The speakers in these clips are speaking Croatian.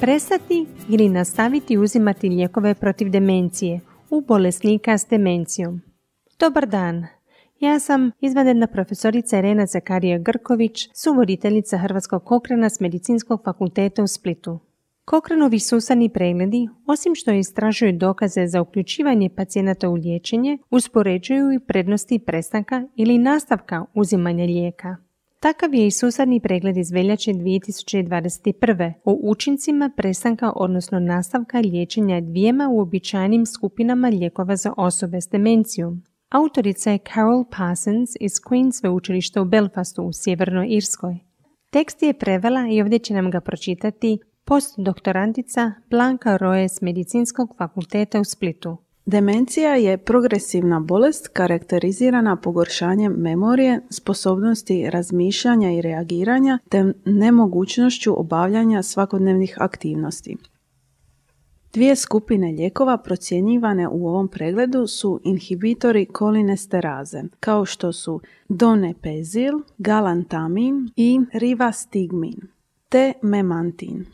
Prestati ili nastaviti uzimati lijekove protiv demencije u bolesnika s demencijom. Dobar dan, ja sam izvanredna profesorica Irena Zakarija Grković, suvoditeljica Hrvatskog kokrena s Medicinskog fakulteta u Splitu. Kokrenovi susani pregledi, osim što istražuju dokaze za uključivanje pacijenata u liječenje, uspoređuju i prednosti prestanka ili nastavka uzimanja lijeka. Takav je i susadni pregled iz veljače 2021. o učincima prestanka odnosno nastavka liječenja dvijema uobičajenim skupinama lijekova za osobe s demencijom. Autorica je Carol Parsons iz Queen's sveučilišta u Belfastu u Sjevernoj Irskoj. Tekst je prevela i ovdje će nam ga pročitati postdoktorantica Blanka Roje s Medicinskog fakulteta u Splitu. Demencija je progresivna bolest karakterizirana pogoršanjem memorije, sposobnosti razmišljanja i reagiranja te nemogućnošću obavljanja svakodnevnih aktivnosti. Dvije skupine lijekova procjenjivane u ovom pregledu su inhibitori kolinesteraze, kao što su donepezil, galantamin i rivastigmin, te memantin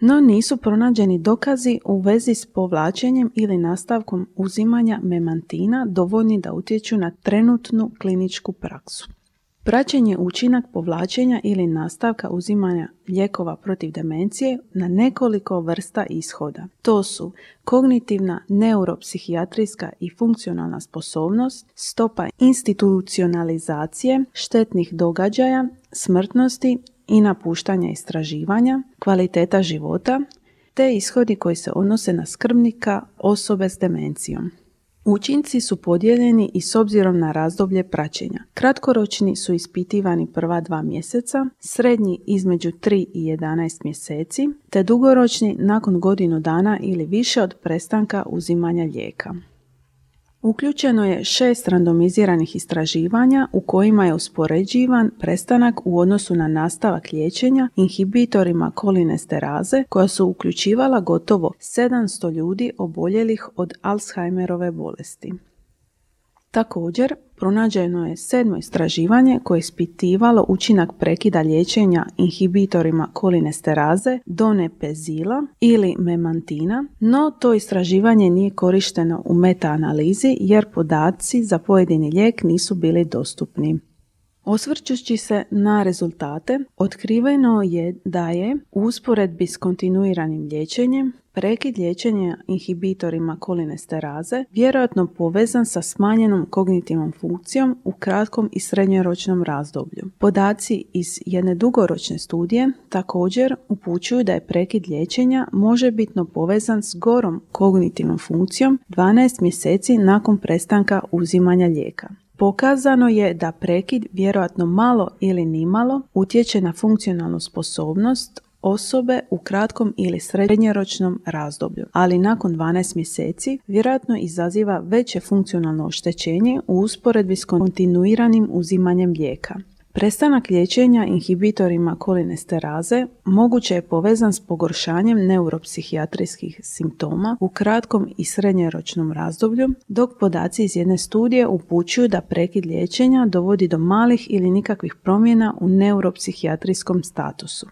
no nisu pronađeni dokazi u vezi s povlačenjem ili nastavkom uzimanja memantina dovoljni da utječu na trenutnu kliničku praksu. Praćenje učinak povlačenja ili nastavka uzimanja lijekova protiv demencije na nekoliko vrsta ishoda. To su kognitivna, neuropsihijatrijska i funkcionalna sposobnost, stopa institucionalizacije, štetnih događaja, smrtnosti i napuštanja istraživanja, kvaliteta života te ishodi koji se odnose na skrbnika osobe s demencijom. Učinci su podijeljeni i s obzirom na razdoblje praćenja. Kratkoročni su ispitivani prva dva mjeseca, srednji između 3 i 11 mjeseci, te dugoročni nakon godinu dana ili više od prestanka uzimanja lijeka. Uključeno je šest randomiziranih istraživanja u kojima je uspoređivan prestanak u odnosu na nastavak liječenja inhibitorima kolinesteraze koja su uključivala gotovo 700 ljudi oboljelih od Alzheimerove bolesti. Također, pronađeno je sedmo istraživanje koje je ispitivalo učinak prekida liječenja inhibitorima kolinesteraze, donepezila ili memantina, no to istraživanje nije korišteno u metaanalizi jer podaci za pojedini lijek nisu bili dostupni. Osvrćući se na rezultate, otkriveno je da je usporedbi s kontinuiranim liječenjem prekid liječenja inhibitorima kolinesteraze vjerojatno povezan sa smanjenom kognitivnom funkcijom u kratkom i srednjoročnom razdoblju. Podaci iz jedne dugoročne studije također upućuju da je prekid liječenja može bitno povezan s gorom kognitivnom funkcijom 12 mjeseci nakon prestanka uzimanja lijeka. Pokazano je da prekid vjerojatno malo ili nimalo utječe na funkcionalnu sposobnost osobe u kratkom ili srednjoročnom razdoblju, ali nakon 12 mjeseci vjerojatno izaziva veće funkcionalno oštećenje u usporedbi s kontinuiranim uzimanjem lijeka. Prestanak liječenja inhibitorima kolinesteraze moguće je povezan s pogoršanjem neuropsihijatrijskih simptoma u kratkom i srednjeročnom razdoblju, dok podaci iz jedne studije upućuju da prekid liječenja dovodi do malih ili nikakvih promjena u neuropsihijatrijskom statusu.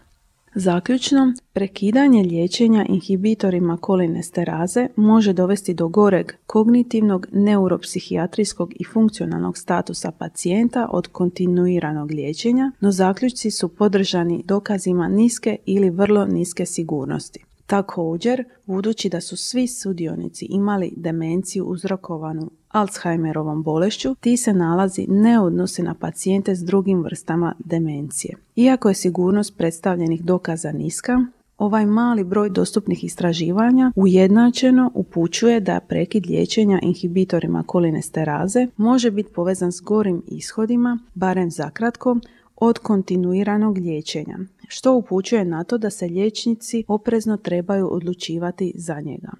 Zaključno, prekidanje liječenja inhibitorima kolinesteraze može dovesti do goreg kognitivnog, neuropsihijatrijskog i funkcionalnog statusa pacijenta od kontinuiranog liječenja, no zaključci su podržani dokazima niske ili vrlo niske sigurnosti. Također, budući da su svi sudionici imali demenciju uzrokovanu Alzheimerovom bolešću, ti se nalazi ne odnose na pacijente s drugim vrstama demencije. Iako je sigurnost predstavljenih dokaza niska, Ovaj mali broj dostupnih istraživanja ujednačeno upućuje da prekid liječenja inhibitorima kolinesteraze može biti povezan s gorim ishodima, barem zakratko, od kontinuiranog liječenja, što upućuje na to da se liječnici oprezno trebaju odlučivati za njega.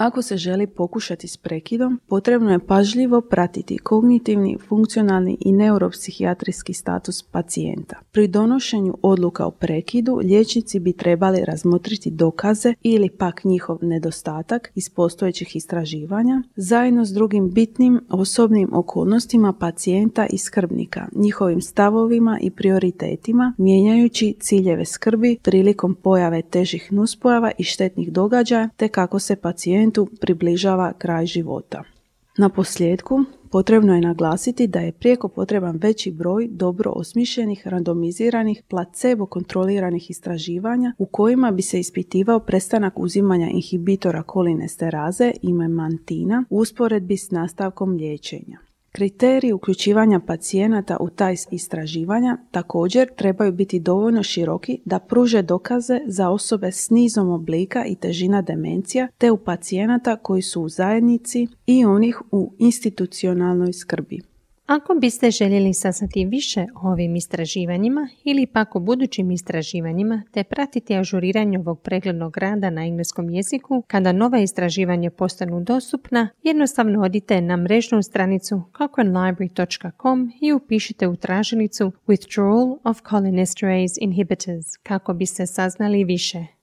Ako se želi pokušati s prekidom, potrebno je pažljivo pratiti kognitivni, funkcionalni i neuropsihijatrijski status pacijenta. Pri donošenju odluka o prekidu, liječnici bi trebali razmotriti dokaze ili pak njihov nedostatak iz postojećih istraživanja, zajedno s drugim bitnim osobnim okolnostima pacijenta i skrbnika, njihovim stavovima i prioritetima, mijenjajući ciljeve skrbi prilikom pojave težih nuspojava i štetnih događaja, te kako se pacijentu približava kraj života. Na posljedku, potrebno je naglasiti da je prijeko potreban veći broj dobro osmišljenih, randomiziranih, placebo kontroliranih istraživanja u kojima bi se ispitivao prestanak uzimanja inhibitora kolinesteraze i memantina u usporedbi s nastavkom liječenja. Kriteriji uključivanja pacijenata u taj istraživanja također trebaju biti dovoljno široki da pruže dokaze za osobe s nizom oblika i težina demencija te u pacijenata koji su u zajednici i onih u institucionalnoj skrbi. Ako biste željeli saznati više o ovim istraživanjima ili pak o budućim istraživanjima te pratiti ažuriranje ovog preglednog rada na engleskom jeziku kada nova istraživanja postanu dostupna, jednostavno odite na mrežnu stranicu cochranelibrary.com i upišite u tražilicu Withdrawal of cholinesterase inhibitors kako biste saznali više.